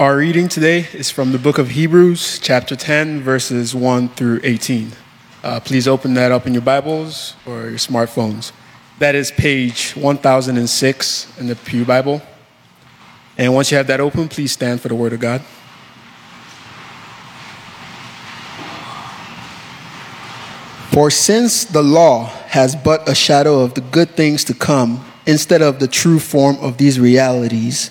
Our reading today is from the book of Hebrews, chapter 10, verses 1 through 18. Uh, please open that up in your Bibles or your smartphones. That is page 1006 in the Pew Bible. And once you have that open, please stand for the Word of God. For since the law has but a shadow of the good things to come, instead of the true form of these realities,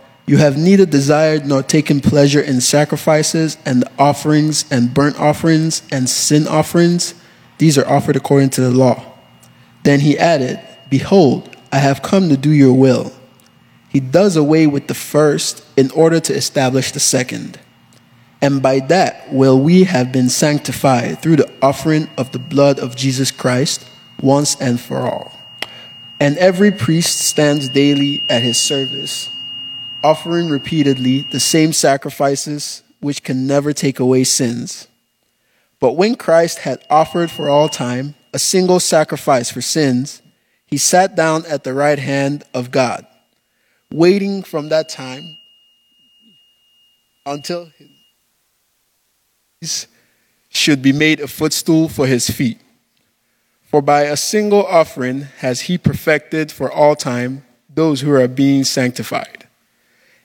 You have neither desired nor taken pleasure in sacrifices and offerings and burnt offerings and sin offerings, these are offered according to the law. Then he added, Behold, I have come to do your will. He does away with the first in order to establish the second. And by that will we have been sanctified through the offering of the blood of Jesus Christ once and for all. And every priest stands daily at his service, offering repeatedly the same sacrifices which can never take away sins. But when Christ had offered for all time a single sacrifice for sins, he sat down at the right hand of God, waiting from that time until his should be made a footstool for his feet. For by a single offering has he perfected for all time those who are being sanctified.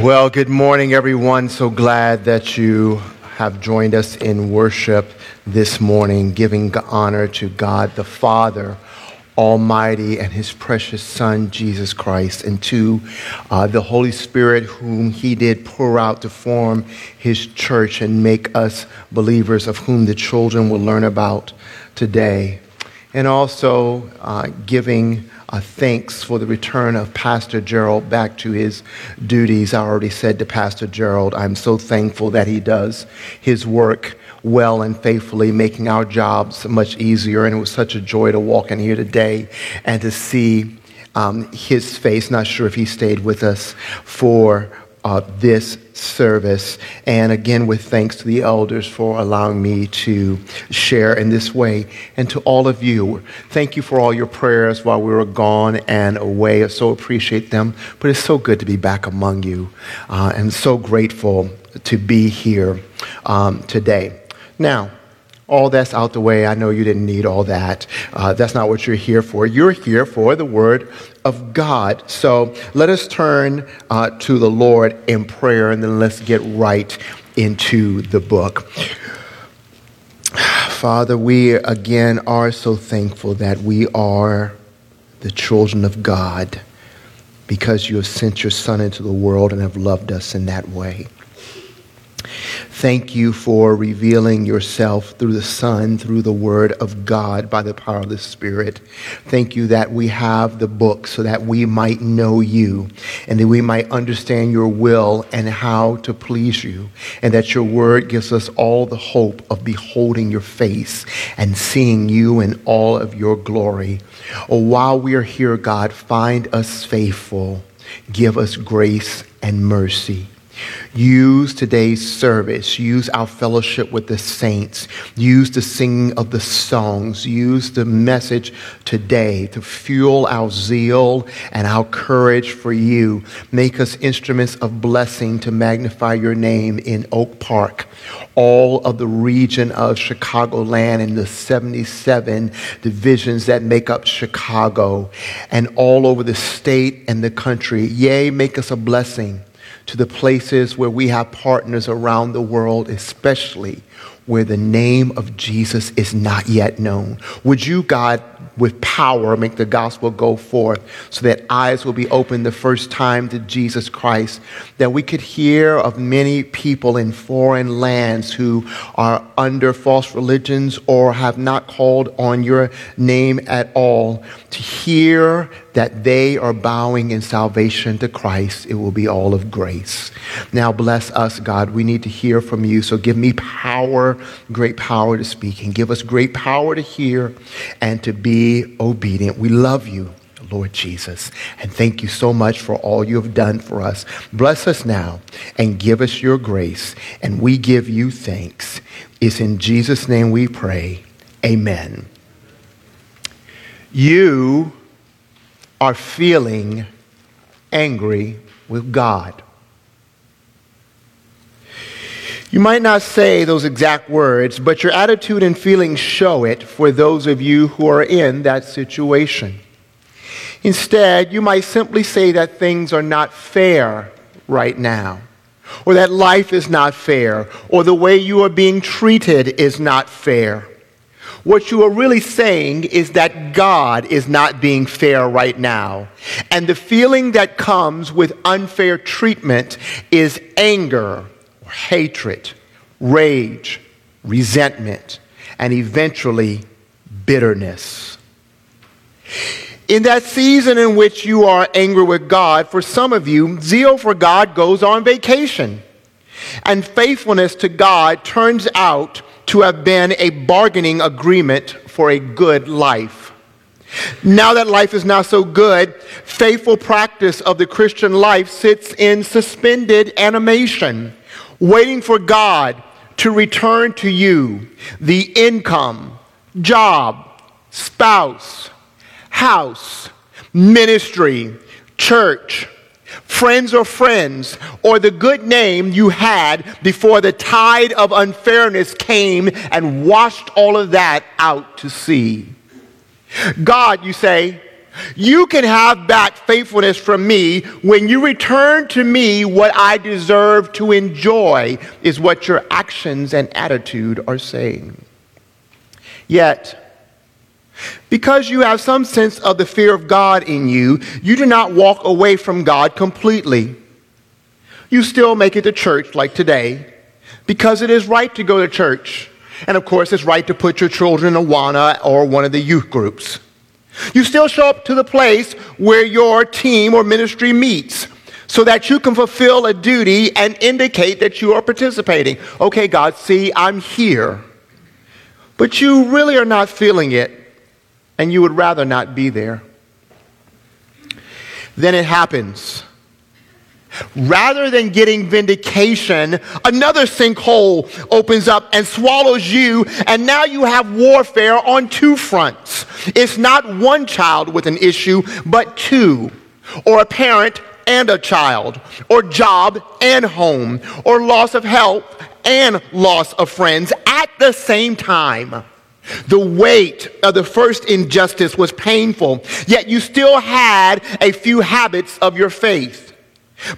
Well, good morning, everyone. So glad that you have joined us in worship this morning, giving honor to God the Father. Almighty and His precious Son, Jesus Christ, and to uh, the Holy Spirit, whom He did pour out to form His church and make us believers, of whom the children will learn about today and also uh, giving uh, thanks for the return of Pastor Gerald back to his duties. I already said to Pastor Gerald, I'm so thankful that he does his work well and faithfully, making our jobs much easier. And it was such a joy to walk in here today and to see um, his face. Not sure if he stayed with us for uh, this service. And again, with thanks to the elders for allowing me to share in this way. And to all of you, thank you for all your prayers while we were gone and away. I so appreciate them. But it's so good to be back among you. Uh, and so grateful to be here um, today. Now, all that's out the way. I know you didn't need all that. Uh, that's not what you're here for. You're here for the Word of God. So let us turn uh, to the Lord in prayer and then let's get right into the book. Father, we again are so thankful that we are the children of God because you have sent your Son into the world and have loved us in that way. Thank you for revealing yourself through the Son, through the Word of God by the power of the Spirit. Thank you that we have the book so that we might know you and that we might understand your will and how to please you, and that your Word gives us all the hope of beholding your face and seeing you in all of your glory. Oh, while we are here, God, find us faithful. Give us grace and mercy. Use today's service. Use our fellowship with the saints. Use the singing of the songs. Use the message today to fuel our zeal and our courage for you. Make us instruments of blessing to magnify your name in Oak Park, all of the region of Chicagoland and the 77 divisions that make up Chicago, and all over the state and the country. Yea, make us a blessing to the places where we have partners around the world, especially where the name of Jesus is not yet known. Would you, God, with power, make the gospel go forth so that eyes will be opened the first time to Jesus Christ, that we could hear of many people in foreign lands who are under false religions or have not called on your name at all, to hear that they are bowing in salvation to Christ. It will be all of grace. Now, bless us, God. We need to hear from you. So give me power, great power to speak, and give us great power to hear and to be obedient. We love you, Lord Jesus. And thank you so much for all you have done for us. Bless us now and give us your grace. And we give you thanks. It's in Jesus' name we pray. Amen. You are feeling angry with God. You might not say those exact words, but your attitude and feelings show it for those of you who are in that situation. Instead, you might simply say that things are not fair right now, or that life is not fair, or the way you are being treated is not fair. What you are really saying is that God is not being fair right now. And the feeling that comes with unfair treatment is anger hatred, rage, resentment, and eventually bitterness. In that season in which you are angry with God, for some of you, zeal for God goes on vacation. And faithfulness to God turns out to have been a bargaining agreement for a good life. Now that life is not so good, faithful practice of the Christian life sits in suspended animation waiting for God to return to you the income, job, spouse, house, ministry, church, friends or friends, or the good name you had before the tide of unfairness came and washed all of that out to sea. God, you say, you can have back faithfulness from me when you return to me what I deserve to enjoy, is what your actions and attitude are saying. Yet, because you have some sense of the fear of God in you, you do not walk away from God completely. You still make it to church like today because it is right to go to church. And of course, it's right to put your children in Awana uh, or one of the youth groups. You still show up to the place where your team or ministry meets so that you can fulfill a duty and indicate that you are participating. Okay, God, see, I'm here. But you really are not feeling it, and you would rather not be there. Then it happens Rather than getting vindication, another sinkhole opens up and swallows you, and now you have warfare on two fronts. It's not one child with an issue, but two, or a parent and a child, or job and home, or loss of health and loss of friends at the same time. The weight of the first injustice was painful, yet you still had a few habits of your faith.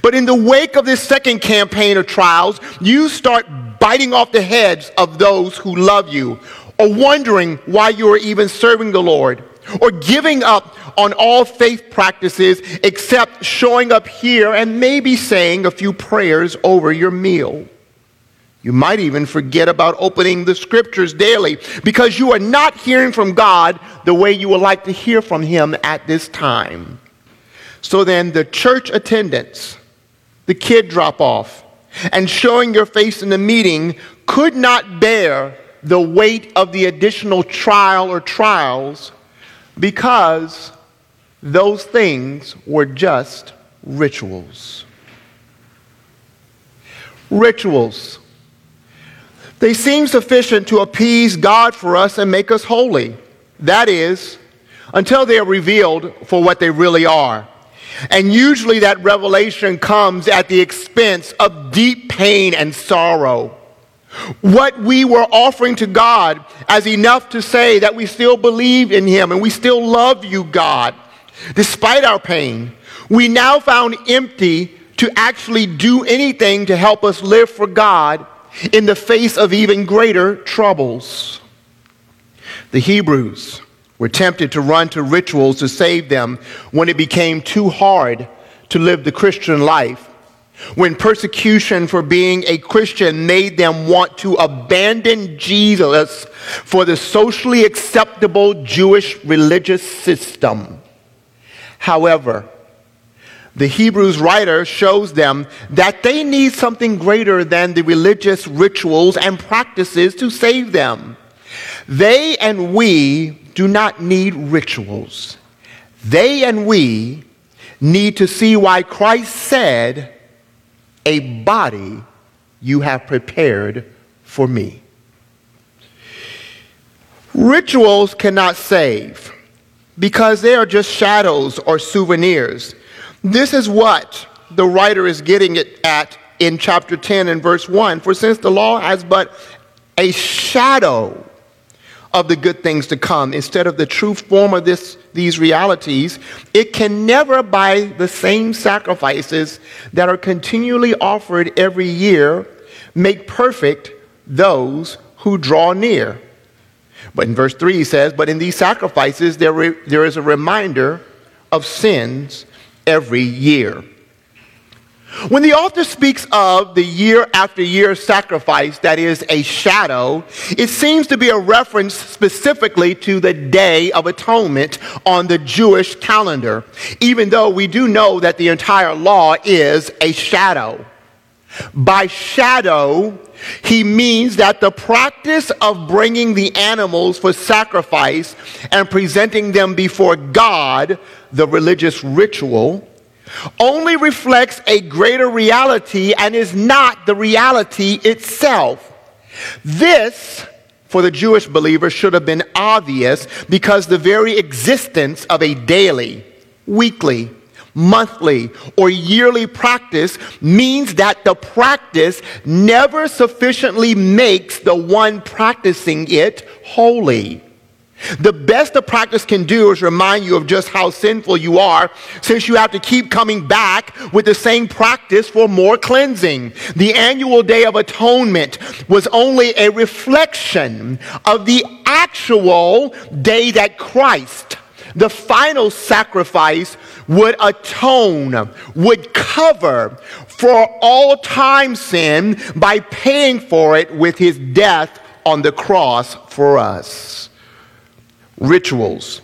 But in the wake of this second campaign of trials, you start biting off the heads of those who love you, or wondering why you are even serving the Lord, or giving up on all faith practices except showing up here and maybe saying a few prayers over your meal. You might even forget about opening the scriptures daily because you are not hearing from God the way you would like to hear from Him at this time. So then, the church attendance, the kid drop off, and showing your face in the meeting could not bear the weight of the additional trial or trials because those things were just rituals. rituals. They seem sufficient to appease God for us and make us holy. That is, until they are revealed for what they really are. And usually that revelation comes at the expense of deep pain and sorrow. What we were offering to God as enough to say that we still believe in Him and we still love you, God, despite our pain, we now found empty to actually do anything to help us live for God in the face of even greater troubles. The Hebrews were tempted to run to rituals to save them when it became too hard to live the Christian life. When persecution for being a Christian made them want to abandon Jesus for the socially acceptable Jewish religious system. However, the Hebrews writer shows them that they need something greater than the religious rituals and practices to save them. They and we do not need rituals. They and we need to see why Christ said, A body you have prepared for me. Rituals cannot save because they are just shadows or souvenirs. This is what the writer is getting it at in chapter 10 and verse 1. For since the law has but a shadow of the good things to come instead of the true form of this, these realities, it can never, by the same sacrifices that are continually offered every year, make perfect those who draw near. But in verse 3 he says, But in these sacrifices there, re- there is a reminder of sins every year. When the author speaks of the year after year sacrifice that is a shadow, it seems to be a reference specifically to the Day of Atonement on the Jewish calendar, even though we do know that the entire law is a shadow. By shadow, he means that the practice of bringing the animals for sacrifice and presenting them before God, the religious ritual, only reflects a greater reality and is not the reality itself. This, for the Jewish believer, should have been obvious because the very existence of a daily, weekly, monthly, or yearly practice means that the practice never sufficiently makes the one practicing it holy. The best a practice can do is remind you of just how sinful you are, since you have to keep coming back with the same practice for more cleansing. The annual Day of Atonement was only a reflection of the actual day that Christ, the final sacrifice, would atone, would cover for all time sin by paying for it with his death on the cross for us. Rituals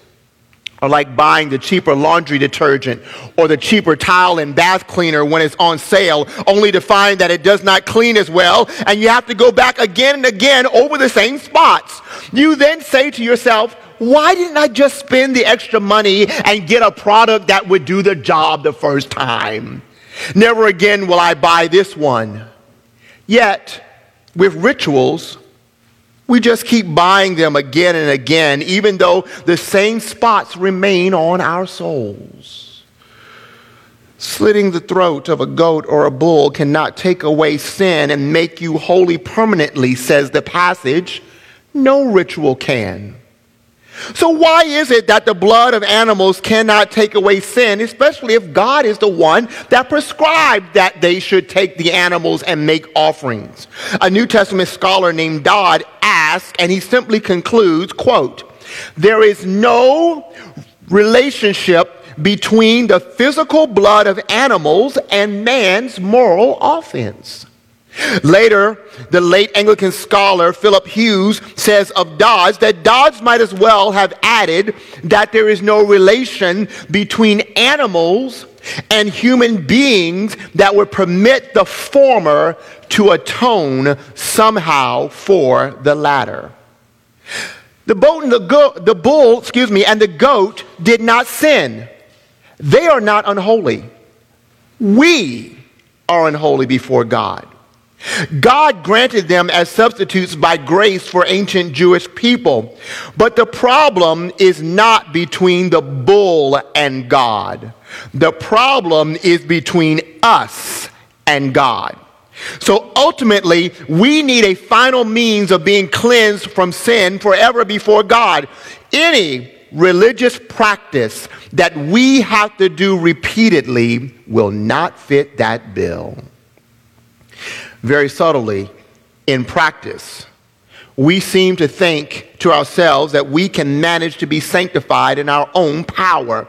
are like buying the cheaper laundry detergent or the cheaper towel and bath cleaner when it's on sale, only to find that it does not clean as well, and you have to go back again and again over the same spots. You then say to yourself, why didn't I just spend the extra money and get a product that would do the job the first time? Never again will I buy this one. Yet, with rituals, we just keep buying them again and again, even though the same spots remain on our souls. Slitting the throat of a goat or a bull cannot take away sin and make you holy permanently, says the passage. No ritual can. So, why is it that the blood of animals cannot take away sin, especially if God is the one that prescribed that they should take the animals and make offerings? A New Testament scholar named Dodd asks, and he simply concludes, quote, there is no relationship between the physical blood of animals and man's moral offense. Later, the late Anglican scholar Philip Hughes says of Dodds that Dodds might as well have added that there is no relation between animals and human beings that would permit the former to atone somehow for the latter. The, boat and the, go- the bull, excuse me, and the goat did not sin. They are not unholy. We are unholy before God. God granted them as substitutes by grace for ancient Jewish people. But the problem is not between the bull and God. The problem is between us and God. So ultimately, we need a final means of being cleansed from sin forever before God. Any religious practice that we have to do repeatedly will not fit that bill very subtly in practice. We seem to think to ourselves that we can manage to be sanctified in our own power.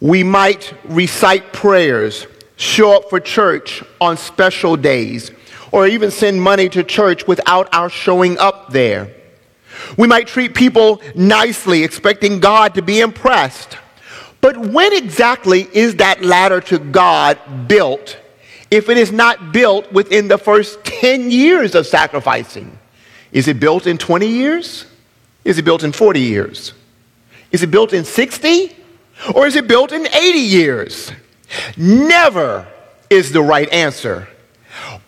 We might recite prayers, show up for church on special days, or even send money to church without our showing up there. We might treat people nicely, expecting God to be impressed. But when exactly is that ladder to God built if it is not built within the first 10 years of sacrificing? Is it built in 20 years? Is it built in 40 years? Is it built in 60? Or is it built in 80 years? Never is the right answer.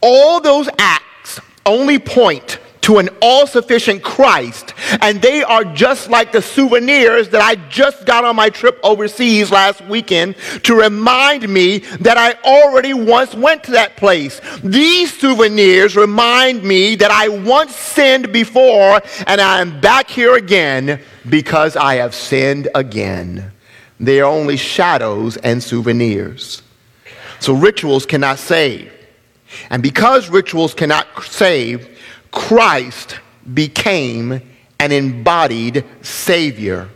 All those acts only point to an all sufficient Christ. And they are just like the souvenirs that I just got on my trip overseas last weekend to remind me that I already once went to that place. These souvenirs remind me that I once sinned before and I am back here again because I have sinned again. They are only shadows and souvenirs. So rituals cannot save. And because rituals cannot save, Christ became an embodied Savior.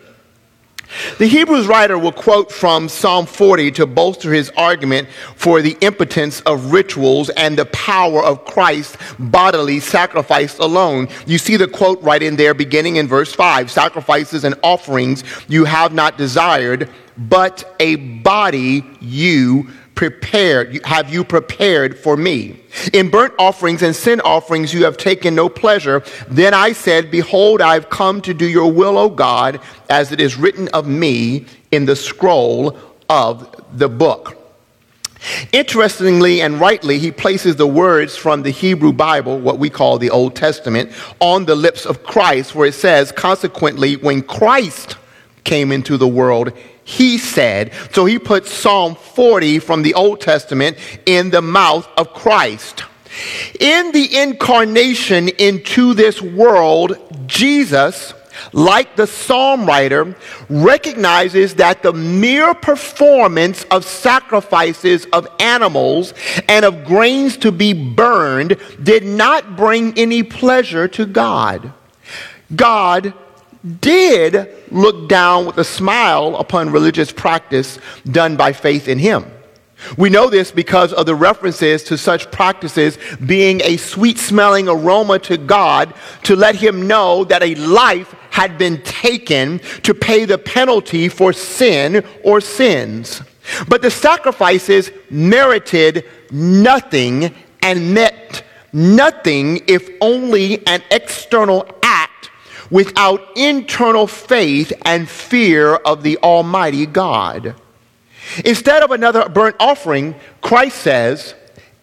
The Hebrews writer will quote from Psalm 40 to bolster his argument for the impotence of rituals and the power of Christ's bodily sacrifice alone. You see the quote right in there, beginning in verse 5 Sacrifices and offerings you have not desired, but a body you prepared, have you prepared for me? In burnt offerings and sin offerings you have taken no pleasure. Then I said, Behold, I've come to do your will, O God, as it is written of me in the scroll of the book. Interestingly and rightly, he places the words from the Hebrew Bible, what we call the Old Testament, on the lips of Christ, where it says, Consequently, when Christ came into the world, he said. So he put Psalm 40 from the Old Testament in the mouth of Christ. In the incarnation into this world, Jesus, like the psalm writer, recognizes that the mere performance of sacrifices of animals and of grains to be burned did not bring any pleasure to God. God did look down with a smile upon religious practice done by faith in him. We know this because of the references to such practices being a sweet smelling aroma to God to let him know that a life had been taken to pay the penalty for sin or sins. But the sacrifices merited nothing and meant nothing if only an external without internal faith and fear of the Almighty God. Instead of another burnt offering, Christ says,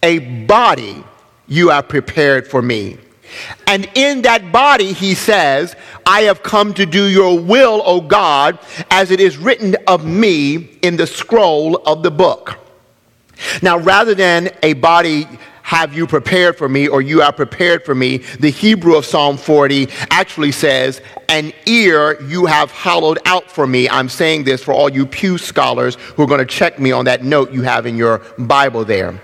A body you have prepared for me. And in that body, he says, I have come to do your will, O God, as it is written of me in the scroll of the book. Now, rather than a body have you prepared for me or you are prepared for me. The Hebrew of Psalm 40 actually says, an ear you have hollowed out for me. I'm saying this for all you Pew scholars who are going to check me on that note you have in your Bible there.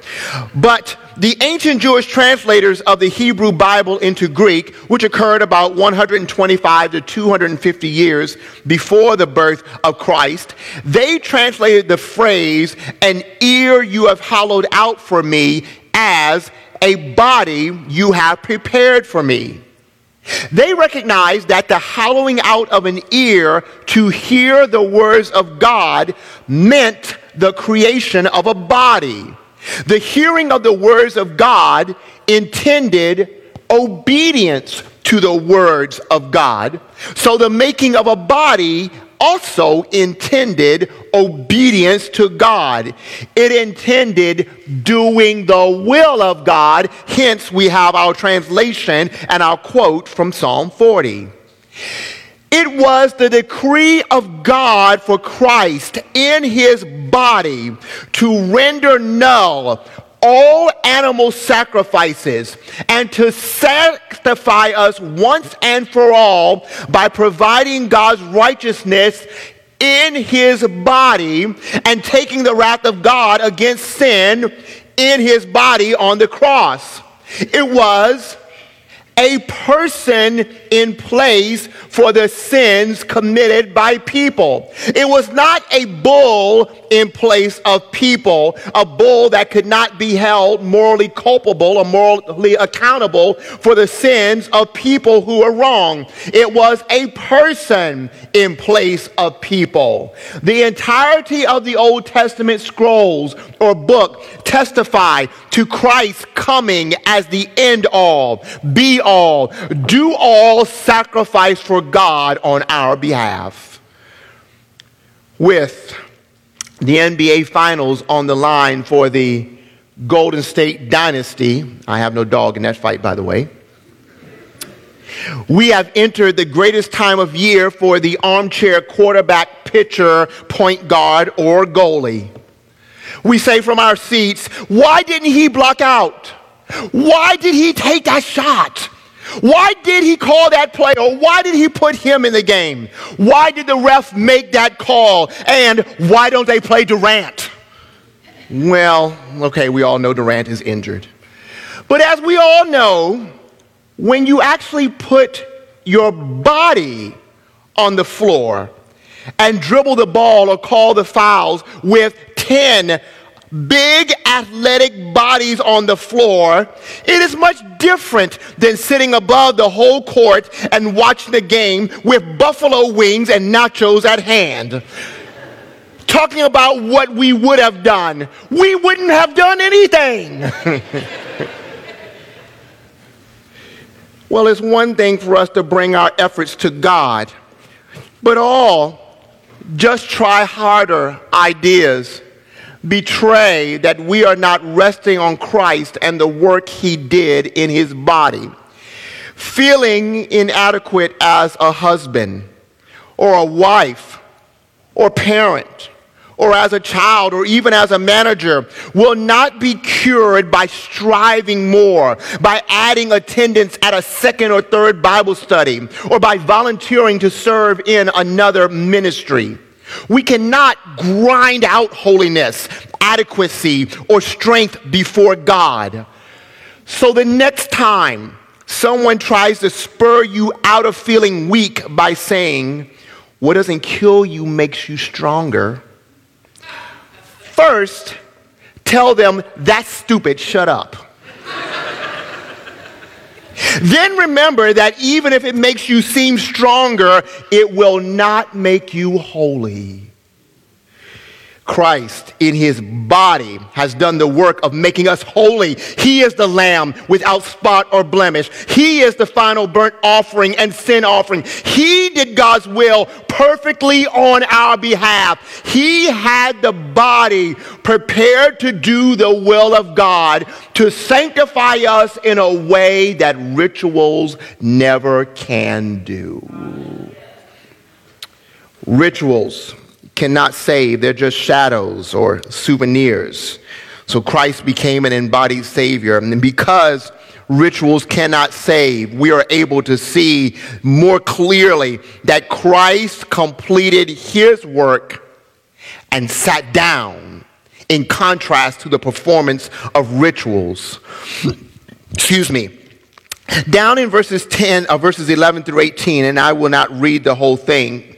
But the ancient Jewish translators of the Hebrew Bible into Greek, which occurred about 125 to 250 years before the birth of Christ, they translated the phrase, an ear you have hollowed out for me, as a body you have prepared for me. They recognized that the hollowing out of an ear to hear the words of God meant the creation of a body. The hearing of the words of God intended obedience to the words of God. So the making of a body also intended obedience to God. It intended doing the will of God. Hence, we have our translation and our quote from Psalm 40. It was the decree of God for Christ in his body to render null all animal sacrifices and to sanctify us once and for all by providing God's righteousness in his body and taking the wrath of God against sin in his body on the cross. It was a person in place for the sins committed by people. It was not a bull in place of people, a bull that could not be held morally culpable or morally accountable for the sins of people who are wrong. It was a person in place of people. The entirety of the Old Testament scrolls or book testify to Christ coming as the end all, be all, do all sacrifice for God on our behalf. With the NBA Finals on the line for the Golden State Dynasty, I have no dog in that fight, by the way. We have entered the greatest time of year for the armchair quarterback, pitcher, point guard, or goalie. We say from our seats, why didn't he block out? Why did he take that shot? Why did he call that play or why did he put him in the game? Why did the ref make that call? And why don't they play Durant? Well, okay, we all know Durant is injured. But as we all know, when you actually put your body on the floor and dribble the ball or call the fouls with 10 big athletic bodies on the floor, it is much different than sitting above the whole court and watching the game with buffalo wings and nachos at hand. Talking about what we would have done, we wouldn't have done anything. well, it's one thing for us to bring our efforts to God, but all just try harder ideas betray that we are not resting on Christ and the work he did in his body. Feeling inadequate as a husband or a wife or parent or as a child or even as a manager will not be cured by striving more, by adding attendance at a second or third Bible study, or by volunteering to serve in another ministry. We cannot grind out holiness, adequacy, or strength before God. So the next time someone tries to spur you out of feeling weak by saying, What doesn't kill you makes you stronger, first tell them, That's stupid, shut up. Then remember that even if it makes you seem stronger, it will not make you holy. Christ in his body has done the work of making us holy. He is the lamb without spot or blemish. He is the final burnt offering and sin offering. He did God's will perfectly on our behalf. He had the body prepared to do the will of God to sanctify us in a way that rituals never can do. Rituals cannot save, they're just shadows or souvenirs. So Christ became an embodied Savior. And because rituals cannot save, we are able to see more clearly that Christ completed his work and sat down in contrast to the performance of rituals. Excuse me. Down in verses 10, uh, verses 11 through 18, and I will not read the whole thing.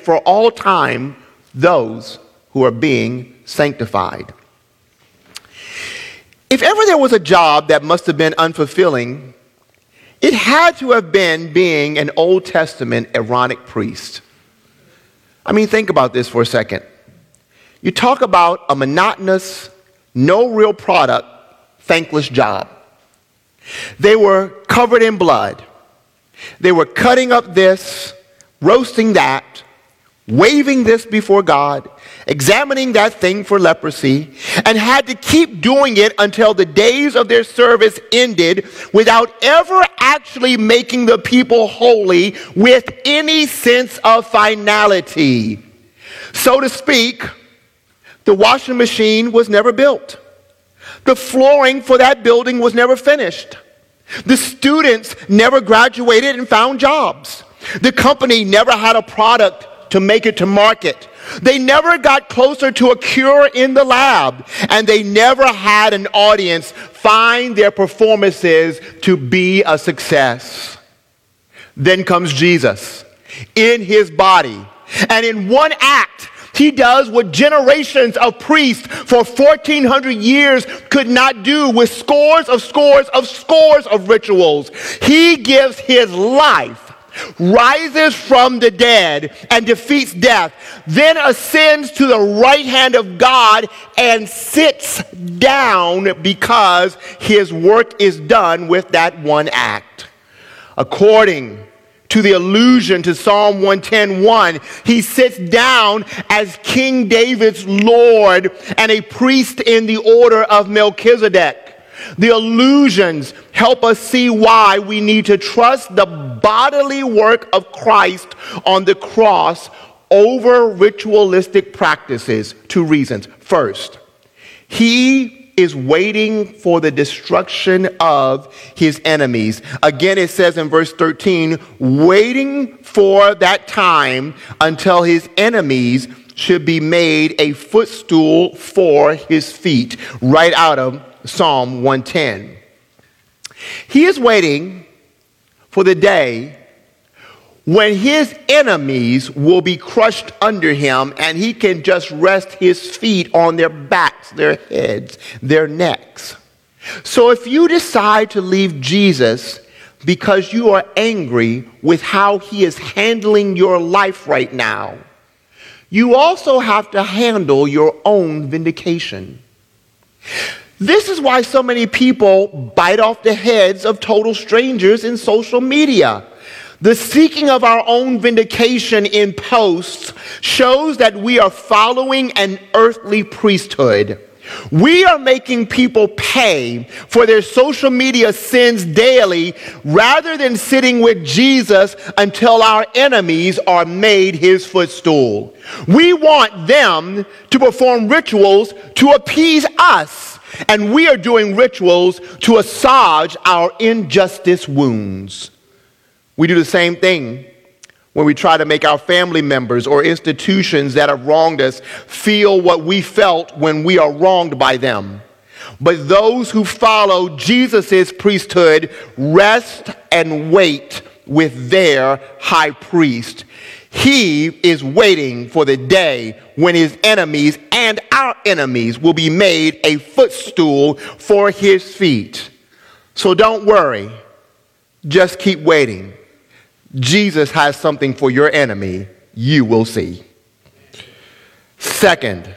for all time those who are being sanctified. If ever there was a job that must have been unfulfilling, it had to have been being an Old Testament Aaronic priest. I mean, think about this for a second. You talk about a monotonous, no real product, thankless job. They were covered in blood. They were cutting up this, roasting that, waving this before God, examining that thing for leprosy, and had to keep doing it until the days of their service ended without ever actually making the people holy with any sense of finality. So to speak, the washing machine was never built. The flooring for that building was never finished. The students never graduated and found jobs. The company never had a product to make it to market. They never got closer to a cure in the lab, and they never had an audience find their performances to be a success. Then comes Jesus in his body, and in one act, he does what generations of priests for 1400 years could not do with scores of scores of scores of rituals. He gives his life rises from the dead and defeats death, then ascends to the right hand of God and sits down because his work is done with that one act. According to the allusion to Psalm 110:1, he sits down as King David's Lord and a priest in the order of Melchizedek. The illusions help us see why we need to trust the bodily work of Christ on the cross over ritualistic practices. Two reasons. First, he is waiting for the destruction of his enemies. Again, it says in verse 13, waiting for that time until his enemies should be made a footstool for his feet, right out of Psalm 110. He is waiting for the day when his enemies will be crushed under him and he can just rest his feet on their backs, their heads, their necks. So if you decide to leave Jesus because you are angry with how he is handling your life right now, you also have to handle your own vindication. This is why so many people bite off the heads of total strangers in social media. The seeking of our own vindication in posts shows that we are following an earthly priesthood. We are making people pay for their social media sins daily rather than sitting with Jesus until our enemies are made his footstool. We want them to perform rituals to appease us and we are doing rituals to assuage our injustice wounds. We do the same thing when we try to make our family members or institutions that have wronged us feel what we felt when we are wronged by them. But those who follow Jesus' priesthood rest and wait with their high priest. He is waiting for the day when his enemies and our enemies will be made a footstool for his feet. So don't worry. Just keep waiting. Jesus has something for your enemy. You will see. Second,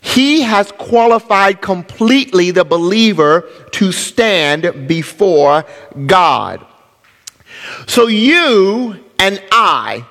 he has qualified completely the believer to stand before God. So you and I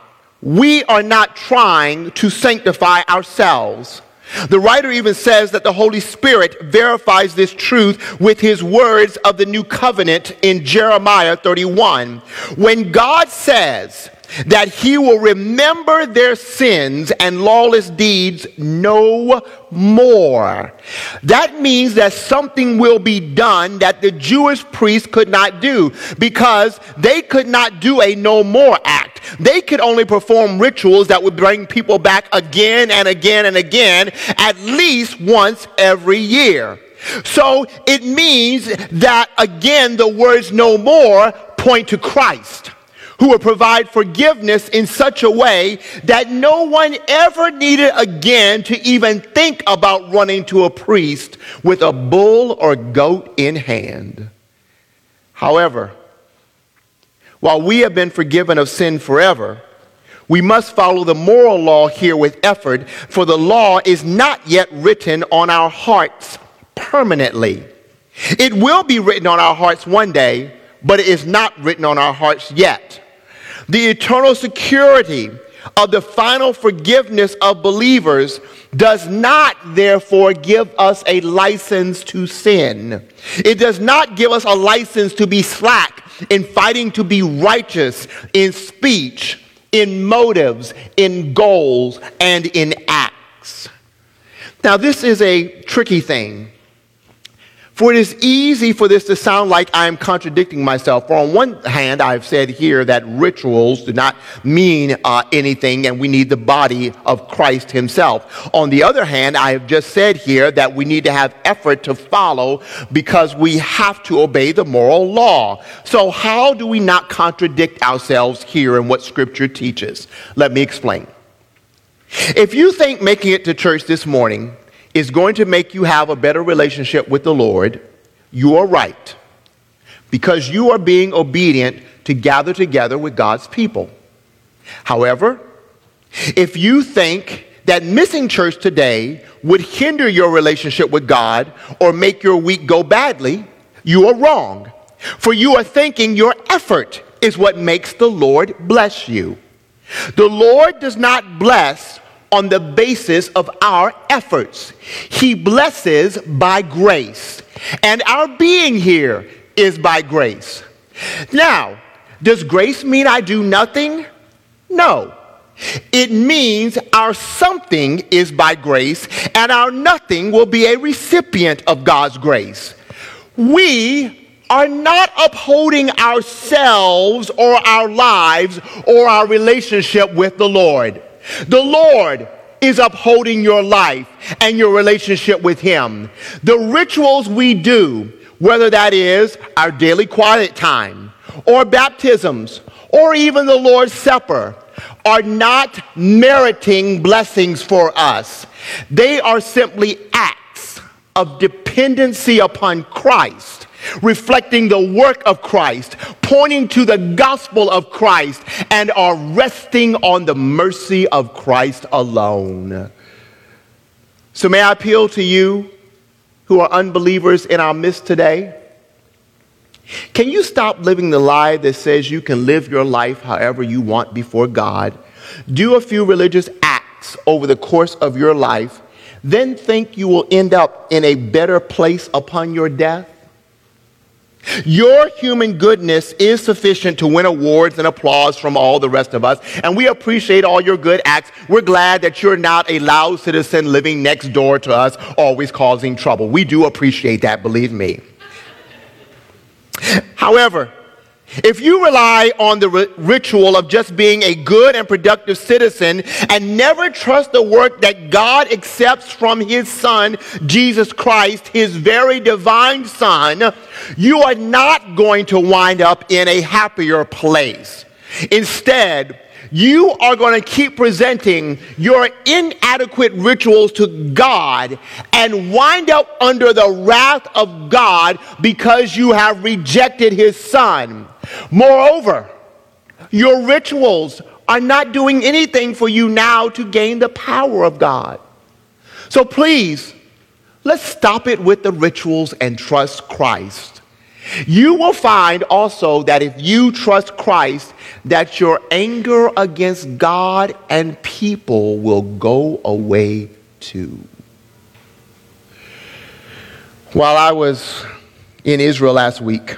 we are not trying to sanctify ourselves. The writer even says that the Holy Spirit verifies this truth with his words of the new covenant in Jeremiah 31. When God says that he will remember their sins and lawless deeds no more. That means that something will be done that the Jewish priests could not do because they could not do a no more act. They could only perform rituals that would bring people back again and again and again, at least once every year. So it means that again, the words no more point to Christ who would provide forgiveness in such a way that no one ever needed again to even think about running to a priest with a bull or goat in hand. However, while we have been forgiven of sin forever, we must follow the moral law here with effort, for the law is not yet written on our hearts permanently. It will be written on our hearts one day, but it is not written on our hearts yet. The eternal security of the final forgiveness of believers does not, therefore, give us a license to sin. It does not give us a license to be slack in fighting to be righteous in speech, in motives, in goals, and in acts. Now, this is a tricky thing for it is easy for this to sound like I am contradicting myself. For on one hand, I've said here that rituals do not mean uh, anything and we need the body of Christ himself. On the other hand, I have just said here that we need to have effort to follow because we have to obey the moral law. So how do we not contradict ourselves here in what scripture teaches? Let me explain. If you think making it to church this morning is going to make you have a better relationship with the Lord, you are right. Because you are being obedient to gather together with God's people. However, if you think that missing church today would hinder your relationship with God or make your week go badly, you are wrong. For you are thinking your effort is what makes the Lord bless you. The Lord does not bless on the basis of our efforts. He blesses by grace. And our being here is by grace. Now, does grace mean I do nothing? No. It means our something is by grace, and our nothing will be a recipient of God's grace. We are not upholding ourselves or our lives or our relationship with the Lord. The Lord is upholding your life and your relationship with Him. The rituals we do, whether that is our daily quiet time or baptisms or even the Lord's Supper, are not meriting blessings for us. They are simply acts of dependency upon Christ reflecting the work of Christ, pointing to the gospel of Christ, and are resting on the mercy of Christ alone. So, may I appeal to you who are unbelievers in our midst today? Can you stop living the lie that says you can live your life however you want before God, do a few religious acts over the course of your life, then think you will end up in a better place upon your death? Your human goodness is sufficient to win awards and applause from all the rest of us, and we appreciate all your good acts. We're glad that you're not a loud citizen living next door to us, always causing trouble. We do appreciate that, believe me. However, if you rely on the ritual of just being a good and productive citizen and never trust the work that God accepts from his son, Jesus Christ, his very divine son, you are not going to wind up in a happier place. Instead, you are going to keep presenting your inadequate rituals to God and wind up under the wrath of God because you have rejected his son. Moreover, your rituals are not doing anything for you now to gain the power of God. So please, let's stop it with the rituals and trust Christ. You will find also that if you trust Christ, that your anger against God and people will go away too. While I was in Israel last week,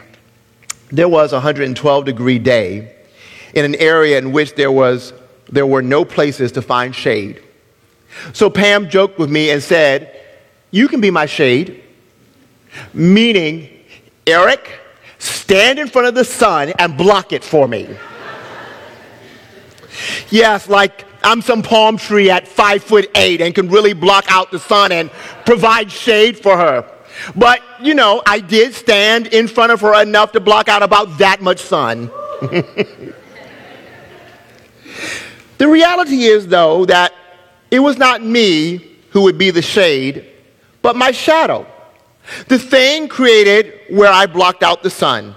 there was a 112 degree day in an area in which there, was, there were no places to find shade. So Pam joked with me and said, You can be my shade. Meaning, Eric, stand in front of the sun and block it for me. yes, like I'm some palm tree at five foot eight and can really block out the sun and provide shade for her. But, you know, I did stand in front of her enough to block out about that much sun. the reality is, though, that it was not me who would be the shade, but my shadow, the thing created where I blocked out the sun.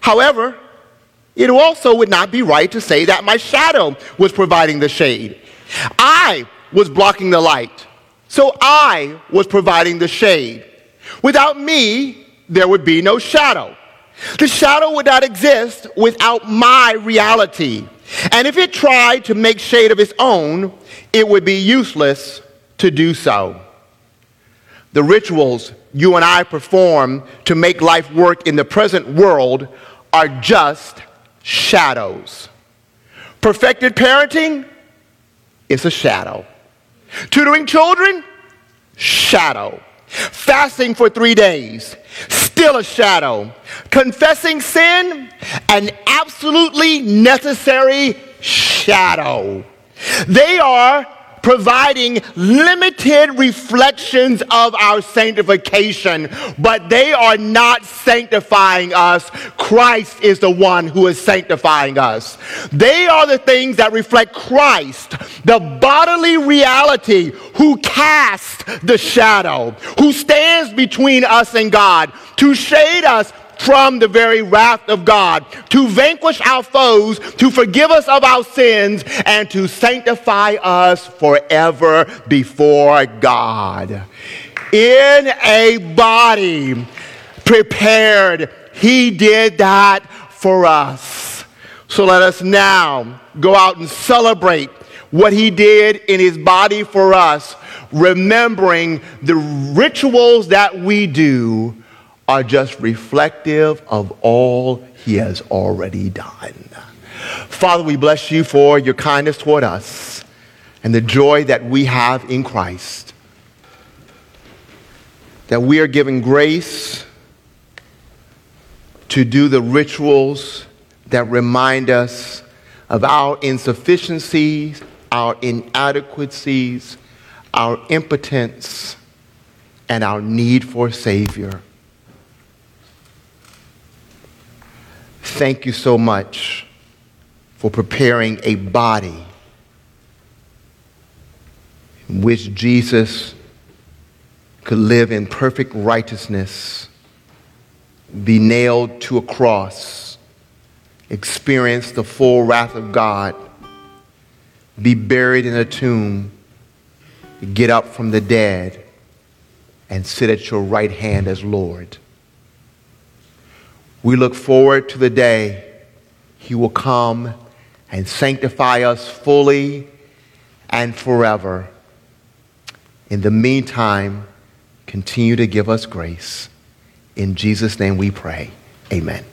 However, it also would not be right to say that my shadow was providing the shade. I was blocking the light, so I was providing the shade. Without me, there would be no shadow. The shadow would not exist without my reality. And if it tried to make shade of its own, it would be useless to do so. The rituals you and I perform to make life work in the present world are just shadows. Perfected parenting is a shadow. Tutoring children, shadow. Fasting for three days, still a shadow. Confessing sin, an absolutely necessary shadow. They are providing limited reflections of our sanctification, but they are not sanctifying us. Christ is the one who is sanctifying us. They are the things that reflect Christ, the bodily reality who casts the shadow, who stands between us and God to shade us from the very wrath of God, to vanquish our foes, to forgive us of our sins, and to sanctify us forever before God. In a body prepared, He did that for us. So let us now go out and celebrate what He did in His body for us, remembering the rituals that we do are just reflective of all he has already done. Father, we bless you for your kindness toward us and the joy that we have in Christ. That we are given grace to do the rituals that remind us of our insufficiencies, our inadequacies, our impotence, and our need for a Savior. Thank you so much for preparing a body in which Jesus could live in perfect righteousness, be nailed to a cross, experience the full wrath of God, be buried in a tomb, get up from the dead, and sit at your right hand as Lord. We look forward to the day He will come and sanctify us fully and forever. In the meantime, continue to give us grace. In Jesus' name we pray. Amen.